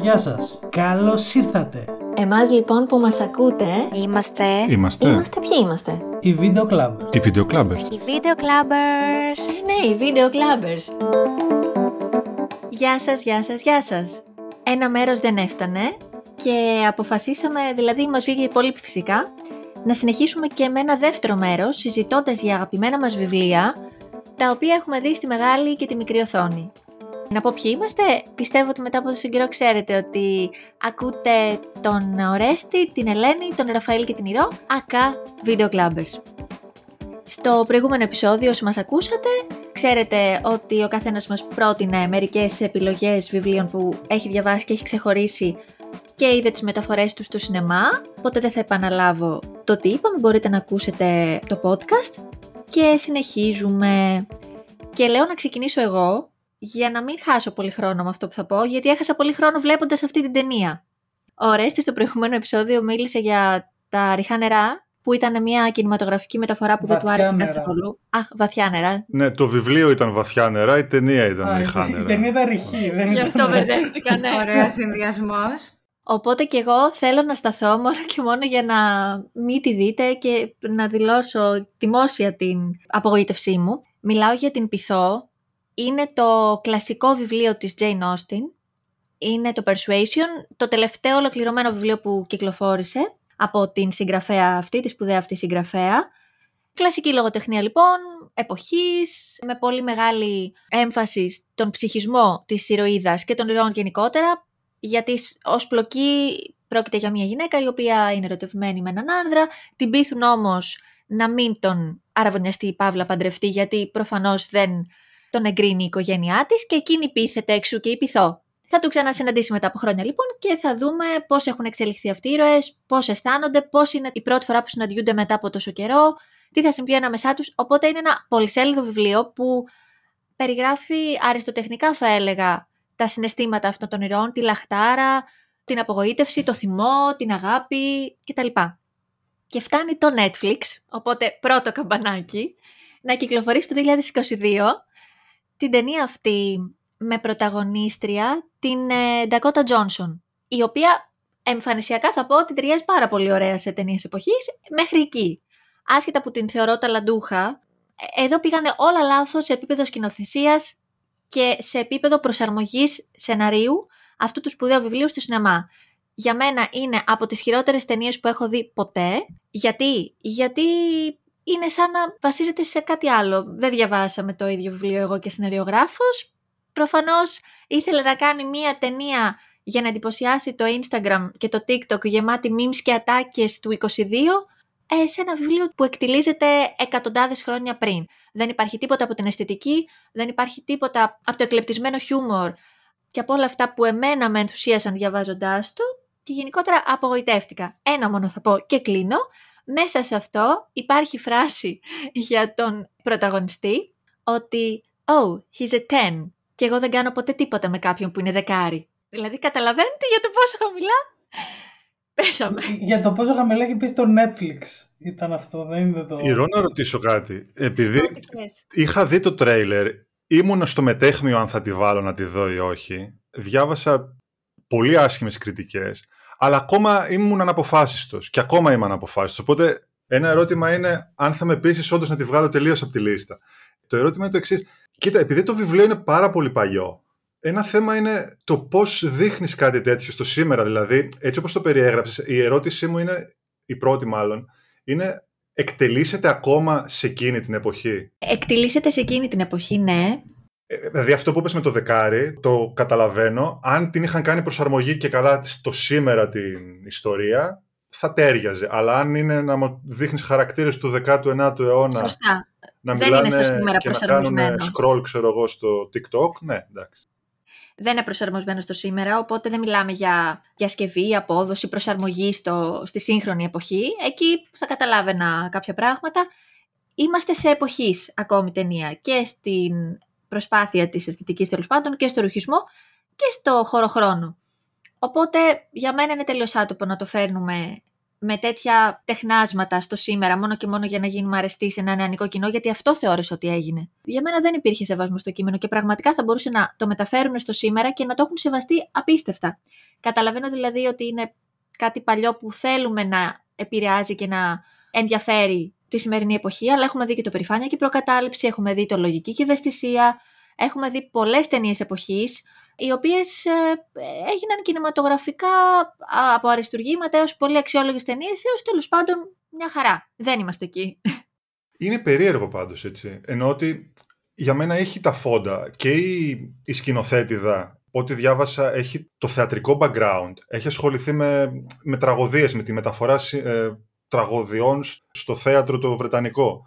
Γεια σας. Καλώς ήρθατε. Εμάς λοιπόν που μας ακούτε, Είμαστε Είμαστε είμαστε ποιοι είμαστε; Η Video Club. οι Video Clubbers. οι Video Clubbers. Ε, ναι, οι Video Clubbers. Γεια σας, γεια σας, γεια σας. Ένα μέρος δεν έφτανε και αποφασίσαμε, δηλαδή μας βγήκε πολύ φυσικά, να συνεχίσουμε και με ένα δεύτερο μέρος συζητώντας για αγαπημένα μας βιβλία, τα οποία έχουμε δει στη μεγάλη και τη μικρή οθόνη. Να πω ποιοι είμαστε, πιστεύω ότι μετά από τόσο καιρό ξέρετε ότι ακούτε τον Ορέστη, την Ελένη, τον Ραφαήλ και την Ηρώ, ακά Video Clubbers. Στο προηγούμενο επεισόδιο, όσοι μας ακούσατε, ξέρετε ότι ο καθένας μας πρότεινε μερικές επιλογές βιβλίων που έχει διαβάσει και έχει ξεχωρίσει και είδε τις μεταφορές του στο σινεμά, οπότε δεν θα επαναλάβω το τι είπαμε, μπορείτε να ακούσετε το podcast και συνεχίζουμε. Και λέω να ξεκινήσω εγώ, για να μην χάσω πολύ χρόνο με αυτό που θα πω, γιατί έχασα πολύ χρόνο βλέποντας αυτή την ταινία. Ο Ρέστης στο προηγούμενο επεισόδιο μίλησε για τα ριχά νερά, που ήταν μια κινηματογραφική μεταφορά που δεν του Βαθιά άρεσε νερά. καθόλου. Αχ, βαθιά νερά. Ναι, το βιβλίο ήταν βαθιά νερά, η ταινία ήταν Α, ριχά η νερά. ταινία ήταν ρηχή, δεν Γι' ήταν... αυτό μπερδεύτηκα, ναι. Ωραίο συνδυασμός. Οπότε και εγώ θέλω να σταθώ μόνο και μόνο για να μην τη δείτε και να δηλώσω δημόσια την απογοήτευσή μου. Μιλάω για την Πυθό. Είναι το κλασικό βιβλίο της Jane Austen. Είναι το Persuasion, το τελευταίο ολοκληρωμένο βιβλίο που κυκλοφόρησε από την συγγραφέα αυτή, τη σπουδαία αυτή συγγραφέα. Κλασική λογοτεχνία λοιπόν, εποχής, με πολύ μεγάλη έμφαση στον ψυχισμό της ηρωίδας και των ηρώων γενικότερα, γιατί σ- ως πλοκή πρόκειται για μια γυναίκα η οποία είναι ερωτευμένη με έναν άνδρα, την πείθουν όμως να μην τον αραβωνιαστεί η Παύλα παντρευτεί γιατί προφανώς δεν τον εγκρίνει η οικογένειά της και εκείνη πείθεται εξού και η πειθό. Θα του ξανασυναντήσει μετά από χρόνια λοιπόν και θα δούμε πώς έχουν εξελιχθεί αυτοί οι ήρωες, πώς αισθάνονται, πώς είναι η πρώτη φορά που συναντιούνται μετά από τόσο καιρό, τι θα συμβεί ανάμεσά τους. Οπότε είναι ένα πολυσέλιδο βιβλίο που περιγράφει αριστοτεχνικά θα έλεγα τα συναισθήματα αυτών των ηρώων, τη λαχτάρα, την απογοήτευση, το θυμό, την αγάπη κτλ. Και φτάνει το Netflix, οπότε πρώτο καμπανάκι, να κυκλοφορήσει το 2022 την ταινία αυτή με πρωταγωνίστρια την ε, Dakota Johnson, η οποία εμφανισιακά θα πω ότι ταιριάζει πάρα πολύ ωραία σε ταινίες εποχής, μέχρι εκεί. Άσχετα που την θεωρώ ταλαντούχα, ε, εδώ πήγανε όλα λάθος σε επίπεδο σκηνοθεσίας και σε επίπεδο προσαρμογής σεναρίου αυτού του σπουδαίου βιβλίου στο σινεμά. Για μένα είναι από τις χειρότερες ταινίες που έχω δει ποτέ. Γιατί, Γιατί είναι σαν να βασίζεται σε κάτι άλλο. Δεν διαβάσαμε το ίδιο βιβλίο εγώ και σεναριογράφος. Προφανώς ήθελε να κάνει μία ταινία για να εντυπωσιάσει το Instagram και το TikTok γεμάτη memes και ατάκες του 22 ε, σε ένα βιβλίο που εκτιλίζεται εκατοντάδες χρόνια πριν. Δεν υπάρχει τίποτα από την αισθητική, δεν υπάρχει τίποτα από το εκλεπτισμένο χιούμορ και από όλα αυτά που εμένα με ενθουσίασαν διαβάζοντάς το και γενικότερα απογοητεύτηκα. Ένα μόνο θα πω και κλείνω. Μέσα σε αυτό υπάρχει φράση για τον πρωταγωνιστή ότι «Oh, he's a 10» και εγώ δεν κάνω ποτέ τίποτα με κάποιον που είναι δεκάρι. Δηλαδή καταλαβαίνετε για το πόσο χαμηλά πέσαμε. Για το πόσο χαμηλά έχει πει στο Netflix ήταν αυτό, δεν είναι το... Ηρώ να ρωτήσω κάτι. Επειδή Ό,τι θες. είχα δει το τρέιλερ, ήμουν στο μετέχμιο αν θα τη βάλω να τη δω ή όχι. Διάβασα πολύ άσχημες κριτικές, αλλά ακόμα ήμουν αναποφάσιστος και ακόμα είμαι αναποφάσιστος. Οπότε ένα ερώτημα είναι αν θα με πείσεις όντως να τη βγάλω τελείως από τη λίστα. Το ερώτημα είναι το εξής. Κοίτα, επειδή το βιβλίο είναι πάρα πολύ παλιό, ένα θέμα είναι το πώς δείχνεις κάτι τέτοιο στο σήμερα. Δηλαδή, έτσι όπως το περιέγραψες, η ερώτησή μου είναι, η πρώτη μάλλον, είναι εκτελήσεται ακόμα σε εκείνη την εποχή; Εκτιλήσεται σε εκείνη την εποχή, ναι. Ε, Δηλαδή αυτό που είπες με το δεκάρι, το καταλαβαίνω. Αν την είχαν κάνει προσαρμογή και καλά στο σήμερα την ιστορία, θα τέριαζε. Αλλά αν είναι να μου δείχνεις χαρακτήρες του 19ου αιώνα Σωστά. να Δεν είναι στο μιλάνε σήμερα και να κάνουν προσαρμοσμένο. scroll, ξέρω εγώ, στο TikTok, ναι, εντάξει. δεν είναι προσαρμοσμένο στο σήμερα, οπότε δεν μιλάμε για διασκευή, απόδοση, προσαρμογή στο, στη σύγχρονη εποχή. Εκεί θα καταλάβαινα κάποια πράγματα. Είμαστε σε εποχής ακόμη ταινία και στην προσπάθεια της αισθητικής τέλος πάντων και στο ρουχισμό και στο χωροχρόνο. Οπότε για μένα είναι τελείως άτομο να το φέρνουμε με τέτοια τεχνάσματα στο σήμερα, μόνο και μόνο για να γίνουμε αρεστοί σε ένα νεανικό κοινό, γιατί αυτό θεώρησε ότι έγινε. Για μένα δεν υπήρχε σεβασμό στο κείμενο και πραγματικά θα μπορούσε να το μεταφέρουν στο σήμερα και να το έχουν σεβαστεί απίστευτα. Καταλαβαίνω δηλαδή ότι είναι κάτι παλιό που θέλουμε να επηρεάζει και να ενδιαφέρει τη σημερινή εποχή, αλλά έχουμε δει και το περηφάνεια και προκατάληψη, έχουμε δει το λογική και ευαισθησία, έχουμε δει πολλές ταινίες εποχής, οι οποίες ε, έγιναν κινηματογραφικά από αριστουργήματα έως πολύ αξιόλογες ταινίες έως τέλος πάντων μια χαρά. Δεν είμαστε εκεί. Είναι περίεργο πάντως έτσι. Ενώ ότι για μένα έχει τα φόντα και η, η σκηνοθέτηδα ό,τι διάβασα έχει το θεατρικό background. Έχει ασχοληθεί με, με τραγωδίες, με τη μεταφορά ε, τραγωδιών στο θέατρο το βρετανικό.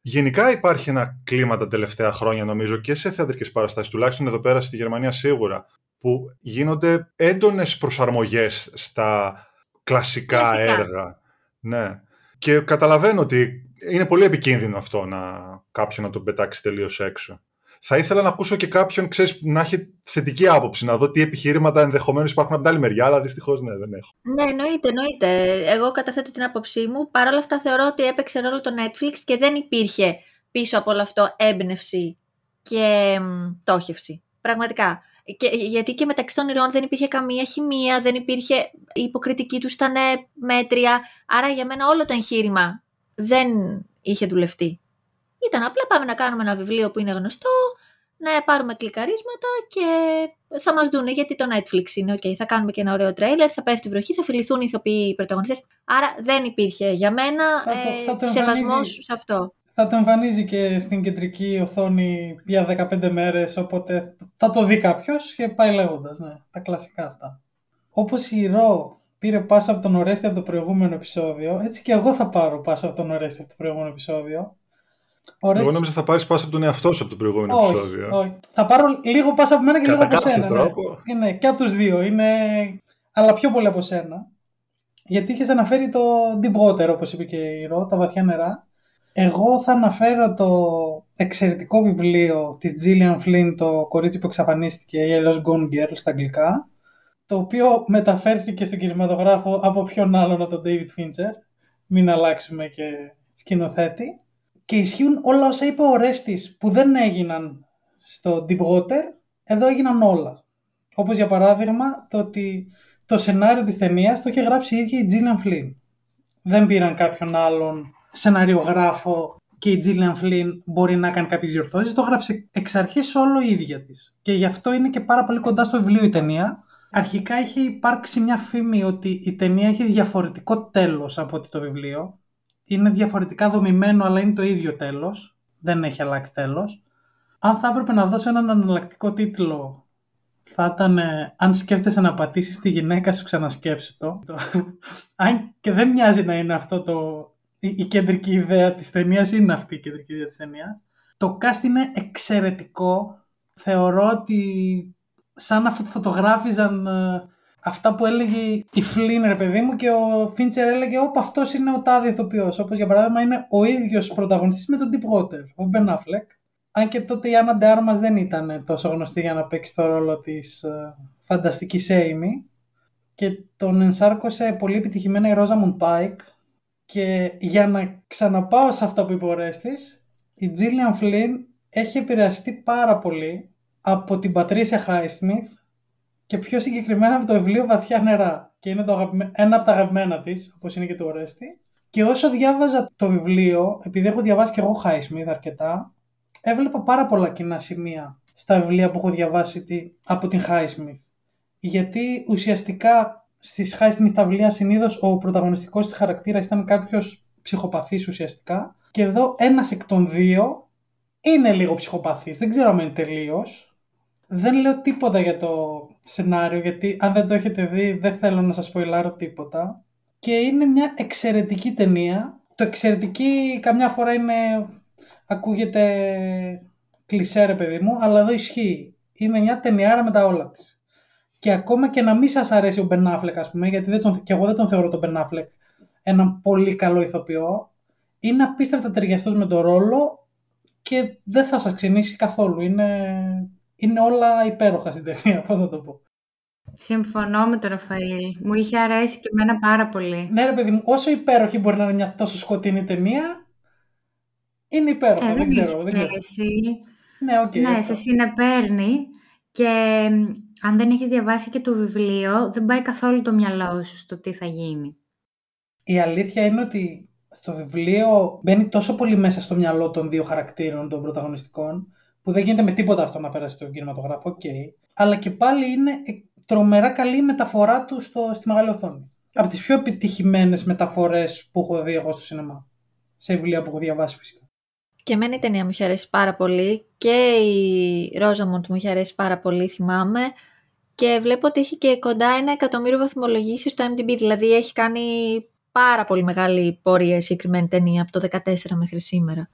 Γενικά υπάρχει ένα κλίμα τα τελευταία χρόνια νομίζω και σε θεατρικές παραστάσεις, τουλάχιστον εδώ πέρα στη Γερμανία σίγουρα, που γίνονται έντονες προσαρμογές στα κλασικά, έργα. Ναι. Και καταλαβαίνω ότι είναι πολύ επικίνδυνο αυτό να κάποιον να τον πετάξει τελείως έξω θα ήθελα να ακούσω και κάποιον ξέρεις, να έχει θετική άποψη, να δω τι επιχειρήματα ενδεχομένως υπάρχουν από την άλλη μεριά, αλλά δυστυχώς ναι, δεν έχω. Ναι, εννοείται, εννοείται. Εγώ καταθέτω την άποψή μου. Παρ' όλα αυτά θεωρώ ότι έπαιξε ρόλο το Netflix και δεν υπήρχε πίσω από όλο αυτό έμπνευση και τόχευση. Πραγματικά. Και, γιατί και μεταξύ των ηρώων δεν υπήρχε καμία χημεία, δεν υπήρχε. Η υποκριτική του ήταν μέτρια. Άρα για μένα όλο το εγχείρημα δεν είχε δουλευτεί. Ήταν απλά πάμε να κάνουμε ένα βιβλίο που είναι γνωστό, να πάρουμε κλικαρίσματα και θα μας δούνε γιατί το Netflix είναι ok. Θα κάνουμε και ένα ωραίο τρέιλερ, θα πέφτει βροχή, θα φιληθούν οι ηθοποιοί οι πρωταγωνιστές. Άρα δεν υπήρχε για μένα θα ε, σεβασμός σε αυτό. Θα το εμφανίζει και στην κεντρική οθόνη για 15 μέρες, οπότε θα το δει κάποιος και πάει λέγοντας. ναι, τα κλασικά αυτά. Όπως η Ρο πήρε πάσα από τον Ορέστη από το προηγούμενο επεισόδιο, έτσι και εγώ θα πάρω πάσα από τον Ορέστη από το προηγούμενο επεισόδιο. Ωραίες... Εγώ νόμιζα θα πάρεις πάσα από τον εαυτό σου από το προηγούμενο όχι, επεισόδιο. Όχι. Θα πάρω λίγο πάσα από μένα και Κατά λίγο από σένα. Ναι. Τρόπο. Ναι. ναι, και από τους δύο. Είναι... Αλλά πιο πολύ από σένα. Γιατί είχες αναφέρει το deep water, όπως είπε και η Ρο, τα βαθιά νερά. Εγώ θα αναφέρω το εξαιρετικό βιβλίο της Gillian Flynn, το κορίτσι που εξαφανίστηκε, η Yellow Gone Girl στα αγγλικά, το οποίο μεταφέρθηκε στον κινηματογράφο από ποιον άλλον από τον David Fincher. Μην αλλάξουμε και σκηνοθέτη και ισχύουν όλα όσα είπε ο Ρέστης που δεν έγιναν στο Deepwater, εδώ έγιναν όλα. Όπως για παράδειγμα το ότι το σενάριο της ταινίας το είχε γράψει η ίδια η Gillian Flynn. Δεν πήραν κάποιον άλλον σεναριογράφο και η Gillian Flynn μπορεί να κάνει κάποιες διορθώσεις. Το έγραψε εξ αρχής όλο η ίδια της. Και γι' αυτό είναι και πάρα πολύ κοντά στο βιβλίο η ταινία. Αρχικά είχε υπάρξει μια φήμη ότι η ταινία έχει διαφορετικό τέλος από ότι το βιβλίο είναι διαφορετικά δομημένο, αλλά είναι το ίδιο τέλος. Δεν έχει αλλάξει τέλος. Αν θα έπρεπε να δώσω έναν αναλλακτικό τίτλο, θα ήταν «Αν σκέφτεσαι να πατήσεις τη γυναίκα σου, ξανασκέψου το». Αν και δεν μοιάζει να είναι αυτό το... Η, κεντρική ιδέα της ταινίας είναι αυτή η κεντρική ιδέα της ταινίας. Το cast είναι εξαιρετικό. Θεωρώ ότι σαν να φωτογράφιζαν ε, αυτά που έλεγε η Φλίν, ρε παιδί μου, και ο Φίντσερ έλεγε Όπα αυτός είναι ο τάδε ηθοποιός. Όπως για παράδειγμα είναι ο ίδιος πρωταγωνιστής με τον Deepwater, ο Μπεν Αφλεκ. Αν και τότε η Άννα Ντεάρμα δεν ήταν τόσο γνωστή για να παίξει το ρόλο της uh, φανταστική Amy. Και τον ενσάρκωσε πολύ επιτυχημένα η Ρόζα Πάικ. Και για να ξαναπάω σε αυτά που είπε ο Ρέστης, η Τζίλιαν Φλίν έχει επηρεαστεί πάρα πολύ από την Πατρίσια Χάισμιθ και πιο συγκεκριμένα από το βιβλίο Βαθιά νερά. Και είναι το ένα από τα αγαπημένα της, όπως είναι και το Ορέστη. Και όσο διάβαζα το βιβλίο, επειδή έχω διαβάσει και εγώ Highsmith αρκετά, έβλεπα πάρα πολλά κοινά σημεία στα βιβλία που έχω διαβάσει από την Highsmith. Γιατί ουσιαστικά στις Highsmith τα βιβλία συνήθως ο πρωταγωνιστικός της χαρακτήρας ήταν κάποιος ψυχοπαθής ουσιαστικά. Και εδώ ένας εκ των δύο είναι λίγο ψυχοπαθής. Δεν ξέρω αν είναι τελείως. Δεν λέω τίποτα για το σενάριο, γιατί αν δεν το έχετε δει δεν θέλω να σας ποηλάρω τίποτα. Και είναι μια εξαιρετική ταινία. Το εξαιρετική καμιά φορά είναι, ακούγεται κλισέ ρε παιδί μου, αλλά εδώ ισχύει. Είναι μια ταινιάρα με τα όλα της. Και ακόμα και να μην σας αρέσει ο Μπενάφλεκ, ας πούμε, γιατί δεν τον, και εγώ δεν τον θεωρώ τον Μπενάφλεκ έναν πολύ καλό ηθοποιό, είναι απίστευτα ταιριαστός με τον ρόλο και δεν θα σας ξενήσει καθόλου. Είναι είναι όλα υπέροχα στην ταινία, πώς να το πω. Συμφωνώ με τον Ραφαήλ. Μου είχε αρέσει και εμένα πάρα πολύ. Ναι, ρε παιδί μου, όσο υπέροχη μπορεί να είναι μια τόσο σκοτεινή ταινία, είναι υπέροχη. Ε, δεν, ξέρω. Δεν ξέρω. Ναι, okay, ναι σε συνεπέρνει και αν δεν έχεις διαβάσει και το βιβλίο, δεν πάει καθόλου το μυαλό σου στο τι θα γίνει. Η αλήθεια είναι ότι στο βιβλίο μπαίνει τόσο πολύ μέσα στο μυαλό των δύο χαρακτήρων, των πρωταγωνιστικών, που δεν γίνεται με τίποτα αυτό να πέρασει στον κινηματογράφο, okay. αλλά και πάλι είναι τρομερά καλή η μεταφορά του στο, στη μεγάλη οθόνη. Από τις πιο επιτυχημένες μεταφορές που έχω δει εγώ στο σινεμά. Σε βιβλία που έχω διαβάσει φυσικά. Και εμένα η ταινία μου είχε αρέσει πάρα πολύ και η Ρόζαμοντ μου είχε αρέσει πάρα πολύ, θυμάμαι. Και βλέπω ότι έχει και κοντά ένα εκατομμύριο βαθμολογήσεις στο MDB, δηλαδή έχει κάνει πάρα πολύ μεγάλη πορεία η συγκεκριμένη ταινία από το 2014 μέχρι σήμερα.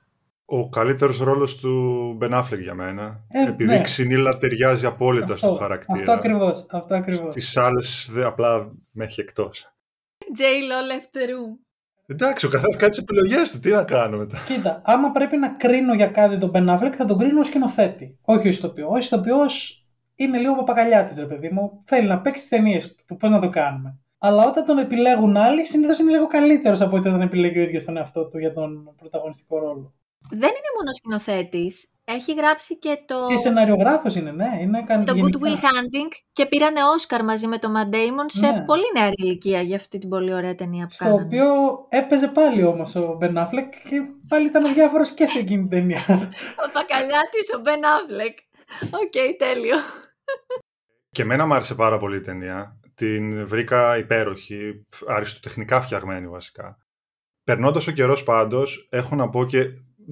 Ο καλύτερος ρόλος του Μπεν για μένα. Ε, επειδή ναι. ξυνήλα ταιριάζει απόλυτα αυτό, στο χαρακτήρα. Αυτό ακριβώς. Αυτό ακριβώς. Τις άλλες δε, απλά με έχει εκτός. J-Lo left the room. Εντάξει, ο καθένας κάνει τις επιλογές του. Τι να κάνω μετά. Κοίτα, άμα πρέπει να κρίνω για κάτι τον Ben Affleck, θα τον κρίνω ως σκηνοθέτη. Όχι ως ηθοποιό. Ο ηθοποιός είναι λίγο παπακαλιάτης, ρε παιδί μου. Θέλει να παίξει ταινίες του. Πώς να το κάνουμε. Αλλά όταν τον επιλέγουν άλλοι, συνήθως είναι λίγο καλύτερος από ότι όταν επιλέγει ο ίδιος τον εαυτό του για τον πρωταγωνιστικό ρόλο. Δεν είναι μόνο σκηνοθέτης. Έχει γράψει και το. Και σεναριογράφος είναι, ναι. Είναι το Good Will Hunting και πήρανε Όσκαρ μαζί με τον Matt Damon σε ναι. πολύ νεαρή ηλικία για αυτή την πολύ ωραία ταινία που Στο κάνανε. οποίο έπαιζε πάλι όμως ο Ben Affleck και πάλι ήταν αδιάφορος και σε εκείνη την ταινία. ο Παπακαλιάτης ο Ben Affleck. Ok, okay, τέλειο. Και εμένα μου άρεσε πάρα πολύ η ταινία. Την βρήκα υπέροχη, αριστοτεχνικά φτιαγμένη βασικά. Περνώντας ο καιρός πάντως, έχω να πω και.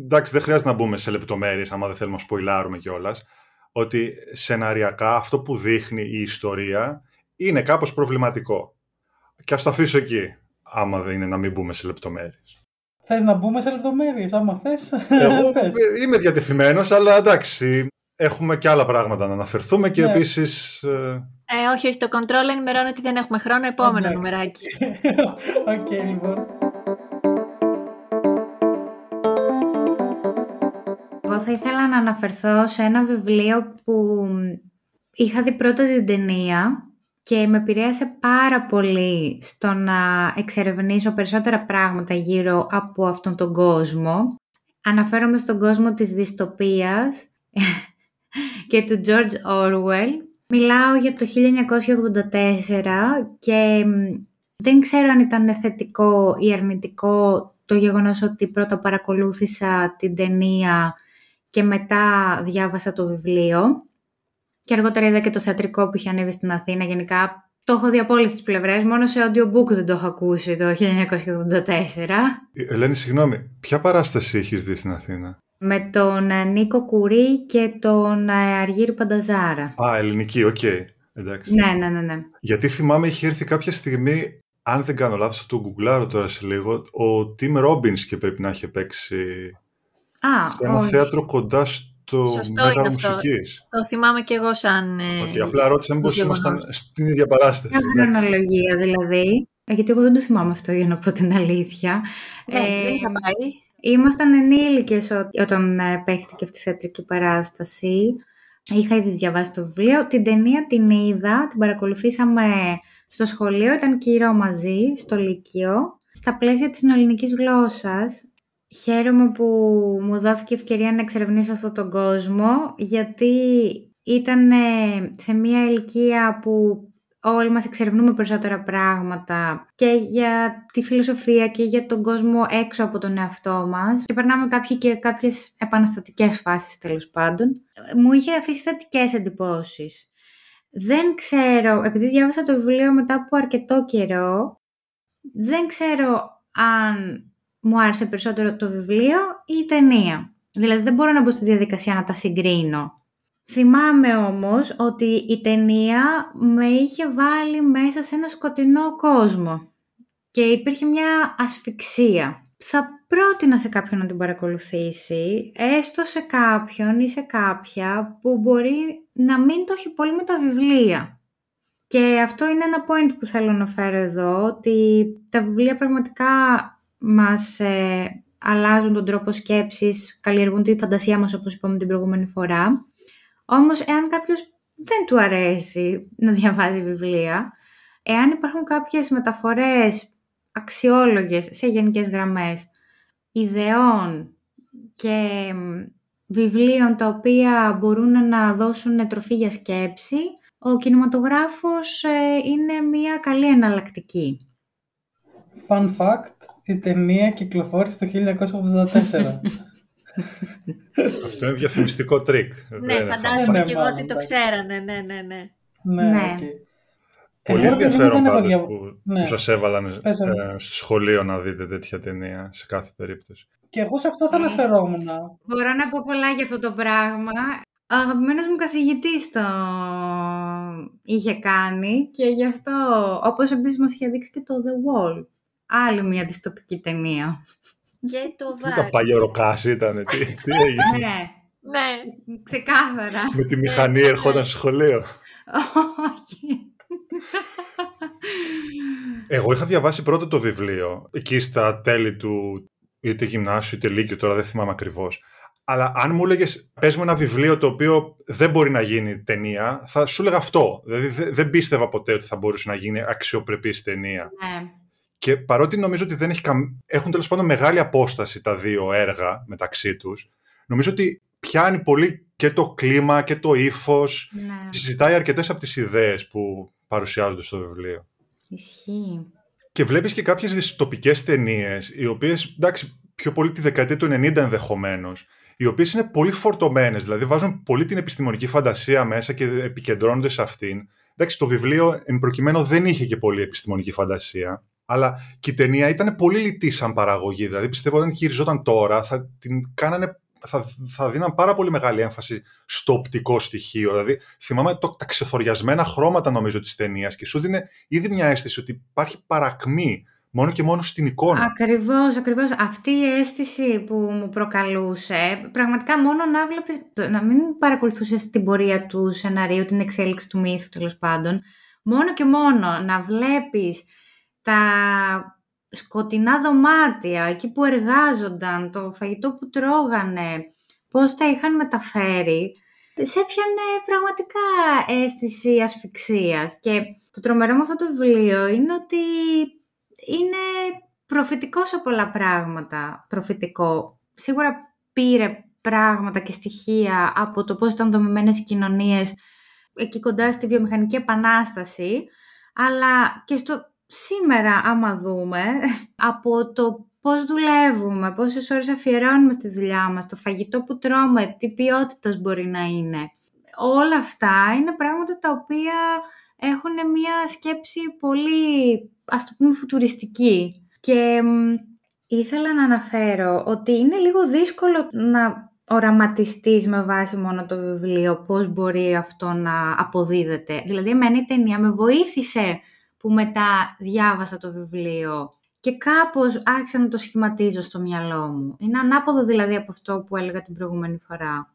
Εντάξει, δεν χρειάζεται να μπούμε σε λεπτομέρειες, άμα δεν θέλουμε να σποϊλάρουμε κιόλας. Ότι σεναριακά αυτό που δείχνει η ιστορία είναι κάπως προβληματικό. Και ας το αφήσω εκεί, άμα δεν είναι να μην μπούμε σε λεπτομέρειες. Θες να μπούμε σε λεπτομέρειες, άμα θες. Εγώ είμαι διατεθειμένος, αλλά εντάξει, έχουμε και άλλα πράγματα να αναφερθούμε και ναι. επίσης... Ε... ε... όχι, όχι, το control ενημερώνει ότι δεν έχουμε χρόνο, επόμενο νουμεράκι. Ok, okay, λοιπόν. Θα ήθελα να αναφερθώ σε ένα βιβλίο που είχα δει πρώτα την ταινία και με επηρέασε πάρα πολύ στο να εξερευνήσω περισσότερα πράγματα γύρω από αυτόν τον κόσμο. Αναφέρομαι στον κόσμο της δυστοπίας και του George Orwell. Μιλάω για το 1984 και δεν ξέρω αν ήταν θετικό ή αρνητικό το γεγονός ότι πρώτα παρακολούθησα την ταινία και μετά διάβασα το βιβλίο. Και αργότερα είδα και το θεατρικό που είχε ανέβει στην Αθήνα. Γενικά το έχω δει από όλες τις πλευρές. Μόνο σε audiobook δεν το έχω ακούσει το 1984. Ελένη, συγγνώμη, ποια παράσταση έχεις δει στην Αθήνα; Με τον ε, Νίκο Κουρή και τον ε, Αργύρη Πανταζάρα. Α, ελληνική, ok. Okay. Εντάξει. Ναι, ναι, ναι, ναι. Γιατί θυμάμαι είχε έρθει κάποια στιγμή, αν δεν κάνω λάθος, το γκουγκλάρω τώρα σε λίγο, ο Τιμ Ρόμπινς και πρέπει να έχει παίξει Α, σε ένα θέατρο κοντά στο Μέγαρο Μουσικής. Το θυμάμαι κι εγώ σαν... Okay, απλά ρώτησα μήπως ήμασταν στην ίδια παράσταση. Μια χρονολογία δηλαδή. Ε, γιατί εγώ δεν το θυμάμαι αυτό για να πω την αλήθεια. Ναι, ε, δεν είχα πάει. Ήμασταν ενήλικες όταν ε, παίχτηκε αυτή η θεατρική παράσταση. Είχα ήδη διαβάσει το βιβλίο. Την ταινία την είδα, την παρακολουθήσαμε στο σχολείο, ήταν κύριο μαζί, στο Λύκειο. Στα πλαίσια της ελληνικής γλώσσας, Χαίρομαι που μου δόθηκε ευκαιρία να εξερευνήσω αυτόν τον κόσμο, γιατί ήταν σε μια ηλικία που όλοι μας εξερευνούμε περισσότερα πράγματα και για τη φιλοσοφία και για τον κόσμο έξω από τον εαυτό μας και περνάμε κάποιοι και κάποιες επαναστατικές φάσεις τέλος πάντων. Μου είχε αφήσει θετικές εντυπώσεις. Δεν ξέρω, επειδή διάβασα το βιβλίο μετά από αρκετό καιρό, δεν ξέρω αν μου άρεσε περισσότερο το βιβλίο ή η ταινία. Δηλαδή δεν μπορώ να μπω στη διαδικασία να τα συγκρίνω. Θυμάμαι όμως ότι η ταινία με είχε βάλει μέσα σε ένα σκοτεινό κόσμο και υπήρχε μια ασφυξία. Θα πρότεινα σε κάποιον να την παρακολουθήσει, έστω σε κάποιον ή σε κάποια που μπορεί να μην το έχει πολύ με τα βιβλία. Και αυτό είναι ένα point που θέλω να φέρω εδώ, ότι τα βιβλία πραγματικά μας ε, αλλάζουν τον τρόπο σκέψης, καλλιεργούν τη φαντασία μας όπως είπαμε την προηγούμενη φορά. Όμως εάν κάποιος δεν του αρέσει να διαβάζει βιβλία. Εάν υπάρχουν κάποιες μεταφορές αξιόλογες σε γενικές γραμμές ιδεών και βιβλίων τα οποία μπορούν να δώσουν τροφή για σκέψη, ο κινηματογράφος ε, είναι μια καλή εναλλακτική. Fun fact, η ταινία κυκλοφόρησε το 1984. Αυτό είναι διαφημιστικό τρικ. Ναι, φαντάζομαι και εγώ ότι το ξέρανε. Ναι, ναι, ναι. Ναι, ναι. Πολύ ενδιαφέρον πάντως που, ναι. που σας έβαλαν ε, στο σχολείο να δείτε τέτοια ταινία σε κάθε περίπτωση. Και εγώ σε αυτό θα ναι. αναφερόμουν. Μπορώ να πω πολλά για αυτό το πράγμα. Ο αγαπημένος μου καθηγητής το είχε κάνει και γι' αυτό, όπως επίσης μας είχε δείξει και το The Wall. Άλλη μια δυστοπική ταινία. Και το Vibe. Τα παλιωροκάς ήταν, τι, τι έγινε; ναι, ναι, ξεκάθαρα. Με τη μηχανή ερχόταν στο σχολείο; Όχι. Εγώ είχα διαβάσει πρώτο το βιβλίο, εκεί στα τέλη του είτε γυμνάσιο είτε λύκειο, τώρα δεν θυμάμαι ακριβώς. Αλλά αν μου έλεγες, πες μου ένα βιβλίο το οποίο δεν μπορεί να γίνει ταινία, θα σου έλεγα αυτό. Δηλαδή δεν πίστευα ποτέ ότι θα μπορούσε να γίνει αξιοπρεπής ταινία. Ναι. Και παρότι νομίζω ότι δεν έχει καμ... έχουν τέλος πάντων μεγάλη απόσταση τα δύο έργα μεταξύ τους, νομίζω ότι πιάνει πολύ και το κλίμα και το ύφος. Ναι. Συζητάει αρκετές από τις ιδέες που παρουσιάζονται στο βιβλίο. Ισχύει. Και βλέπεις και κάποιες δυστοπικές ταινίες, οι οποίες, εντάξει, πιο πολύ τη δεκαετία του 90 ενδεχομένως, οι οποίες είναι πολύ φορτωμένες, δηλαδή βάζουν πολύ την επιστημονική φαντασία μέσα και επικεντρώνονται σε αυτήν. Εντάξει, το βιβλίο εν προκειμένου δεν είχε και πολύ επιστημονική φαντασία, αλλά και η ταινία ήταν πολύ λιτή σαν παραγωγή. Δηλαδή πιστεύω όταν χειριζόταν τώρα θα την κάνανε θα, θα δίναν πάρα πολύ μεγάλη έμφαση στο οπτικό στοιχείο. Δηλαδή, θυμάμαι το, τα ξεθοριασμένα χρώματα νομίζω της ταινίας και σου δίνει ήδη μια αίσθηση ότι υπάρχει παρακμή μόνο και μόνο στην εικόνα. Ακριβώς, ακριβώς. Αυτή η αίσθηση που μου προκαλούσε, πραγματικά μόνο να βλέπεις, να μην παρακολουθούσες την πορεία του σεναρίου, την εξέλιξη του μύθου τέλος πάντων, μόνο και μόνο να βλέπεις τα σκοτεινά δωμάτια, εκεί που εργάζονταν, το φαγητό που τρώγανε, πώς τα είχαν μεταφέρει, σε έπιανε πραγματικά αίσθηση ασφυξίας. Και το τρομερό με αυτό το βιβλίο είναι ότι είναι προφητικός σε πολλά πράγματα, προφητικό. Σίγουρα πήρε πράγματα και στοιχεία από το πώς ήταν δομημένες οι κοινωνίες εκεί κοντά στη βιομηχανική επανάσταση, αλλά και στο σήμερα άμα δούμε από το πώς δουλεύουμε, πόσες ώρες αφιερώνουμε στη δουλειά μας, το φαγητό που τρώμε, τι ποιότητας μπορεί να είναι. Όλα αυτά είναι πράγματα τα οποία έχουν μια σκέψη πολύ, ας το πούμε, φουτουριστική. Και ήθελα να αναφέρω ότι είναι λίγο δύσκολο να οραματιστείς με βάση μόνο το βιβλίο πώς μπορεί αυτό να αποδίδεται. Δηλαδή, εμένα η ταινία με βοήθησε που μετά διάβασα το βιβλίο και κάπως άρχισα να το σχηματίζω στο μυαλό μου. Είναι ανάποδο δηλαδή από αυτό που έλεγα την προηγούμενη φορά.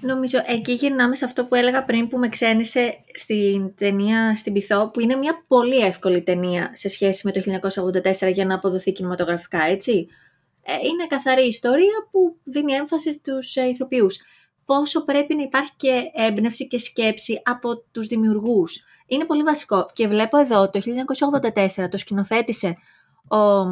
Νομίζω εκεί γυρνάμε σε αυτό που έλεγα πριν που με ξένησε στην ταινία στην Πυθό που είναι μια πολύ εύκολη ταινία σε σχέση με το 1984 για να αποδοθεί κινηματογραφικά, έτσι. Ε, είναι καθαρή ιστορία που δίνει έμφαση στους ε, ηθοποιούς. Πόσο πρέπει να υπάρχει και έμπνευση και σκέψη από τους δημιουργούς είναι πολύ βασικό. Και βλέπω εδώ το 1984 το σκηνοθέτησε ο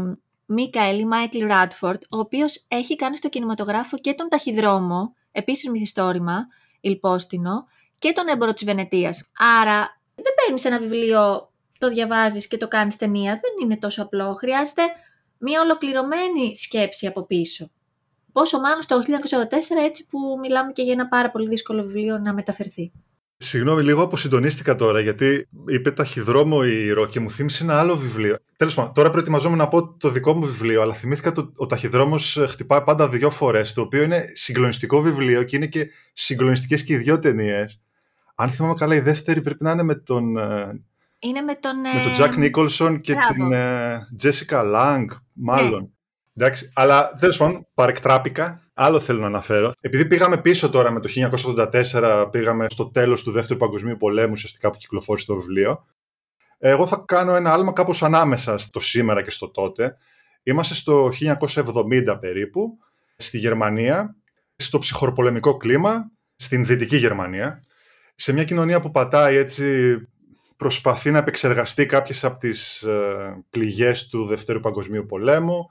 Μίκαελ Μάικλ Ράτφορντ, ο οποίος έχει κάνει στο κινηματογράφο και τον ταχυδρόμο, επίσης μυθιστόρημα, Ηλπόστινο, και τον έμπορο της Βενετίας. Άρα δεν παίρνεις ένα βιβλίο, το διαβάζεις και το κάνεις ταινία, δεν είναι τόσο απλό. Χρειάζεται μια ολοκληρωμένη σκέψη από πίσω. Πόσο μάλλον στο 1984 έτσι που μιλάμε και για ένα πάρα πολύ δύσκολο βιβλίο να μεταφερθεί. Συγγνώμη, λίγο αποσυντονίστηκα τώρα, γιατί είπε ταχυδρόμο η Ρο και μου θύμισε ένα άλλο βιβλίο. Τέλος πάντων, τώρα προετοιμαζόμουν να πω το δικό μου βιβλίο, αλλά θυμήθηκα ότι ο ταχυδρόμος ε, χτυπάει πάντα δύο φορές, το οποίο είναι συγκλονιστικό βιβλίο και είναι και συγκλονιστικές και οι δύο ταινίες. Αν θυμάμαι καλά, η δεύτερη πρέπει να είναι με τον. Ε, είναι με τον. Με τον Τζακ Νίκολσον και την Τζέσικα Λάγκ, μάλλον. Ναι. Εντάξει, αλλά τέλος πάντων, παρεκτράπηκα. Άλλο θέλω να αναφέρω. Επειδή πήγαμε πίσω τώρα με το 1984, πήγαμε στο τέλος του Δεύτερου Παγκοσμίου Πολέμου, ουσιαστικά που κυκλοφόρησε το βιβλίο. Εγώ θα κάνω ένα άλμα κάπως ανάμεσα στο σήμερα και στο τότε. Είμαστε στο 1970 περίπου, στη Γερμανία, στο ψυχοροπολεμικό κλίμα, στην Δυτική Γερμανία, σε μια κοινωνία που πατάει έτσι προσπαθεί να επεξεργαστεί κάποιες από τις ε, πληγές του Δευτέρου Παγκοσμίου Πολέμου.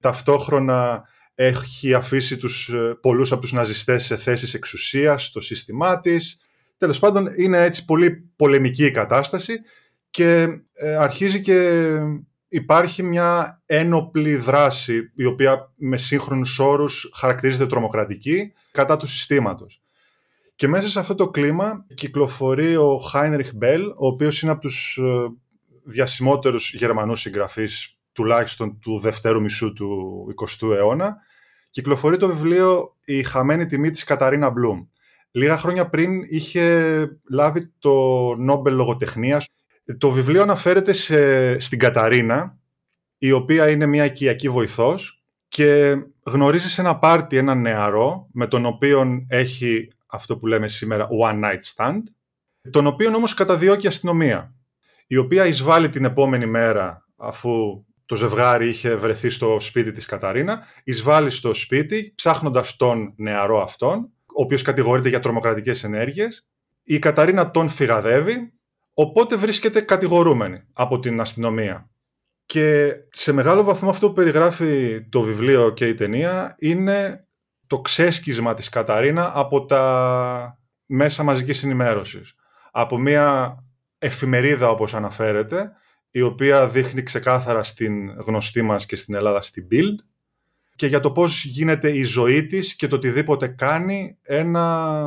Ταυτόχρονα έχει αφήσει τους, ε, πολλούς από τους ναζιστές σε θέσεις εξουσίας στο σύστημά της. Τέλος πάντων, είναι έτσι πολύ πολεμική η κατάσταση και ε, αρχίζει και υπάρχει μια ένοπλη δράση η οποία με σύγχρονους όρους χαρακτηρίζεται τρομοκρατική κατά του συστήματος. Και μέσα σε αυτό το κλίμα κυκλοφορεί ο Χάινριχ Μπέλ, ο οποίος είναι από τους ε, διασημότερους γερμανούς συγγραφείς τουλάχιστον του δευτέρου μισού του 20ου αιώνα. Κυκλοφορεί το βιβλίο «Η χαμένη τιμή της Καταρίνα Μπλουμ». Λίγα χρόνια πριν είχε λάβει το Νόμπελ Λογοτεχνίας. Το βιβλίο αναφέρεται σε, στην Καταρίνα, η οποία είναι μια οικιακή βοηθός και γνωρίζει σε ένα πάρτι έναν νεαρό με τον οποίο έχει αυτό που λέμε σήμερα one night stand, τον οποίο όμως καταδιώκει η αστυνομία, η οποία εισβάλλει την επόμενη μέρα αφού το ζευγάρι είχε βρεθεί στο σπίτι της Καταρίνα, εισβάλλει στο σπίτι ψάχνοντας τον νεαρό αυτόν, ο οποίος κατηγορείται για τρομοκρατικές ενέργειες. Η Καταρίνα τον φυγαδεύει, οπότε βρίσκεται κατηγορούμενη από την αστυνομία. Και σε μεγάλο βαθμό αυτό που περιγράφει το βιβλίο και η ταινία είναι το ξέσκισμα της Καταρίνα από τα μέσα μαζικής ενημέρωσης. Από μια εφημερίδα όπως αναφέρεται, η οποία δείχνει ξεκάθαρα στην γνωστή μας και στην Ελλάδα στην Bild και για το πώς γίνεται η ζωή της και το οτιδήποτε κάνει ένα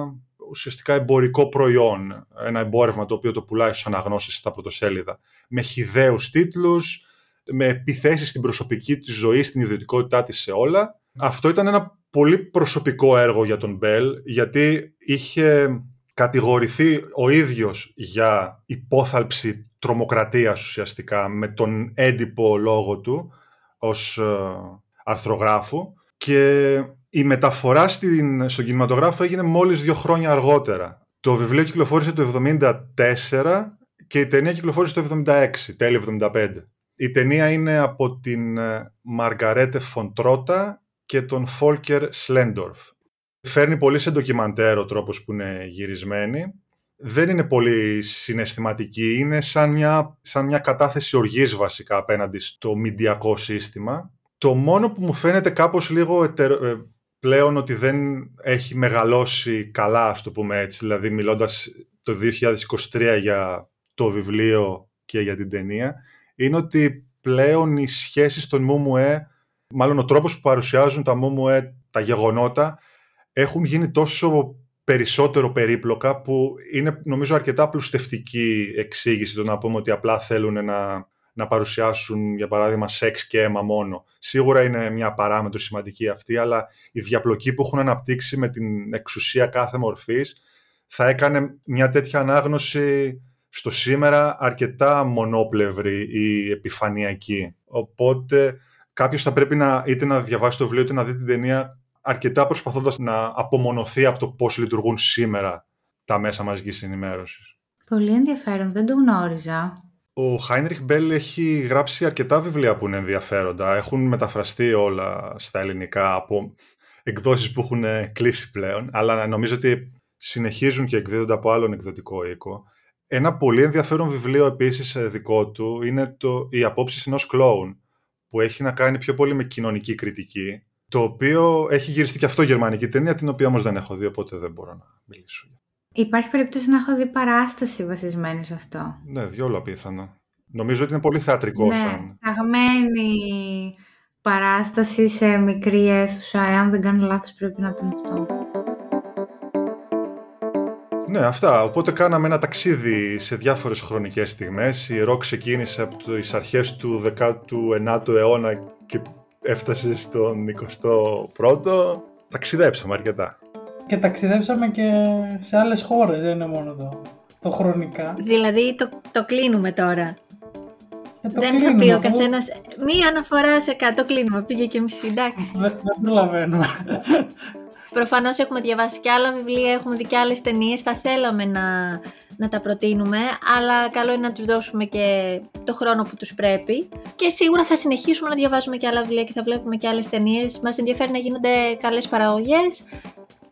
ουσιαστικά εμπορικό προϊόν, ένα εμπόρευμα το οποίο το πουλάει στους αναγνώστες στα πρωτοσέλιδα, με χιδαίους τίτλους, με επιθέσεις στην προσωπική της ζωή, στην ιδιωτικότητά της σε όλα. Αυτό ήταν ένα πολύ προσωπικό έργο για τον Μπέλ, γιατί είχε κατηγορηθεί ο ίδιος για υπόθαλψη τρομοκρατίας ουσιαστικά με τον έντυπο λόγο του ως ε, αρθρογράφου και η μεταφορά στην, στον κινηματογράφο έγινε μόλις δύο χρόνια αργότερα. Το βιβλίο κυκλοφόρησε το 1974 και η ταινία κυκλοφόρησε το 1976, τέλη 1975. Η ταινία είναι από την Μαργαρέτε Φοντρότα και τον Φόλκερ Σλέντορφ. Φέρνει πολύ σε ντοκιμαντέρ ο τρόπος που είναι γυρισμένη. Δεν είναι πολύ συναισθηματική, είναι σαν μια, σαν μια κατάθεση οργής βασικά απέναντι στο μηντιακό σύστημα. Το μόνο που μου φαίνεται κάπως λίγο ε, πλέον ότι δεν έχει μεγαλώσει καλά, ας το πούμε έτσι, δηλαδή μιλώντας το 2023 για το βιβλίο και για την ταινία, είναι ότι πλέον οι σχέσεις των ΜΟΜΟΕ μάλλον ο τρόπος που παρουσιάζουν τα ΜΟΜΟΕ τα γεγονότα έχουν γίνει τόσο περισσότερο περίπλοκα που είναι νομίζω αρκετά πλουστευτική εξήγηση το να πούμε ότι απλά θέλουν να, να παρουσιάσουν για παράδειγμα σεξ και αίμα μόνο. Σίγουρα είναι μια παράμετρο σημαντική αυτή αλλά η διαπλοκή που έχουν αναπτύξει με την εξουσία κάθε μορφής θα έκανε μια τέτοια ανάγνωση στο σήμερα αρκετά μονόπλευρη ή επιφανειακή. Οπότε κάποιος θα πρέπει να, είτε να διαβάσει το βιβλίο είτε να δει την ταινία αρκετά προσπαθώντας να απομονωθεί από το πώς λειτουργούν σήμερα τα μέσα μαζικής ενημέρωσης. Πολύ ενδιαφέρον, δεν το γνώριζα. Ο Χάινριχ Μπέλ έχει γράψει αρκετά βιβλία που είναι ενδιαφέροντα. Έχουν μεταφραστεί όλα στα ελληνικά από εκδόσεις που έχουν κλείσει πλέον, αλλά νομίζω ότι συνεχίζουν και εκδίδονται από άλλον εκδοτικό οίκο. Ένα πολύ ενδιαφέρον βιβλίο επίσης ε, δικό του είναι το «Οι απόψεις ενός κλόουν», που έχει να κάνει πιο πολύ με κοινωνική κριτική, το οποίο έχει γυριστεί και αυτό γερμανική ταινία, την οποία όμως δεν έχω δει, οπότε δεν μπορώ να μιλήσω. Υπάρχει περίπτωση να έχω δει παράσταση βασισμένη σε αυτό. Ναι, διόλου απίθανα. Νομίζω ότι είναι πολύ θεατρικό ναι, σαν. Ταγμένη παράσταση σε μικρή αίθουσα. Εάν δεν κάνω λάθος πρέπει να ήταν αυτό. Ναι, αυτά. Οπότε κάναμε ένα ταξίδι σε διάφορες χρονικές στιγμές. Η ροκ ξεκίνησε από τις αρχές του 19ου αιώνα και έφτασε στον 21ο. Ταξιδέψαμε αρκετά. Και ταξιδέψαμε και σε άλλες χώρες, δεν είναι μόνο το, το χρονικά. Δηλαδή το, το κλείνουμε τώρα. Ε, δεν θα πει ο καθένας. Μία αναφορά σε κάτω κλείνουμε. Πήγε και μισή, εντάξει. Δεν προλαβαίνουμε. Προφανώς έχουμε διαβάσει και άλλα βιβλία, έχουμε δει και άλλες ταινίες, θα θέλαμε να, να τα προτείνουμε, αλλά καλό είναι να τους δώσουμε και το χρόνο που τους πρέπει. Και σίγουρα θα συνεχίσουμε να διαβάζουμε και άλλα βιβλία και θα βλέπουμε και άλλες ταινίες. Μας ενδιαφέρει να γίνονται καλές παραγωγές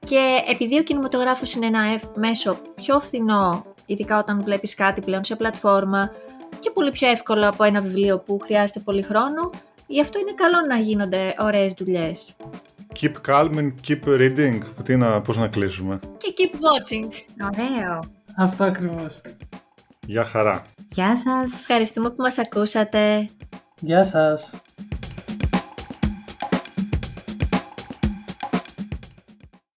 Και επειδή ο κινηματογράφος είναι ένα μέσο πιο φθηνό, ειδικά όταν βλέπεις κάτι πλέον σε πλατφόρμα και πολύ πιο εύκολο από ένα βιβλίο που χρειάζεται πολύ χρόνο, γι' αυτό είναι καλό να γίνονται ωραίες δουλειές. Keep calm and keep reading. Τι να, πώς να κλείσουμε; Και keep watching. Ωραίο. Αυτό ακριβώς. Γεια χαρά. Γεια σας. Ευχαριστούμε που μας ακούσατε. Γεια σας.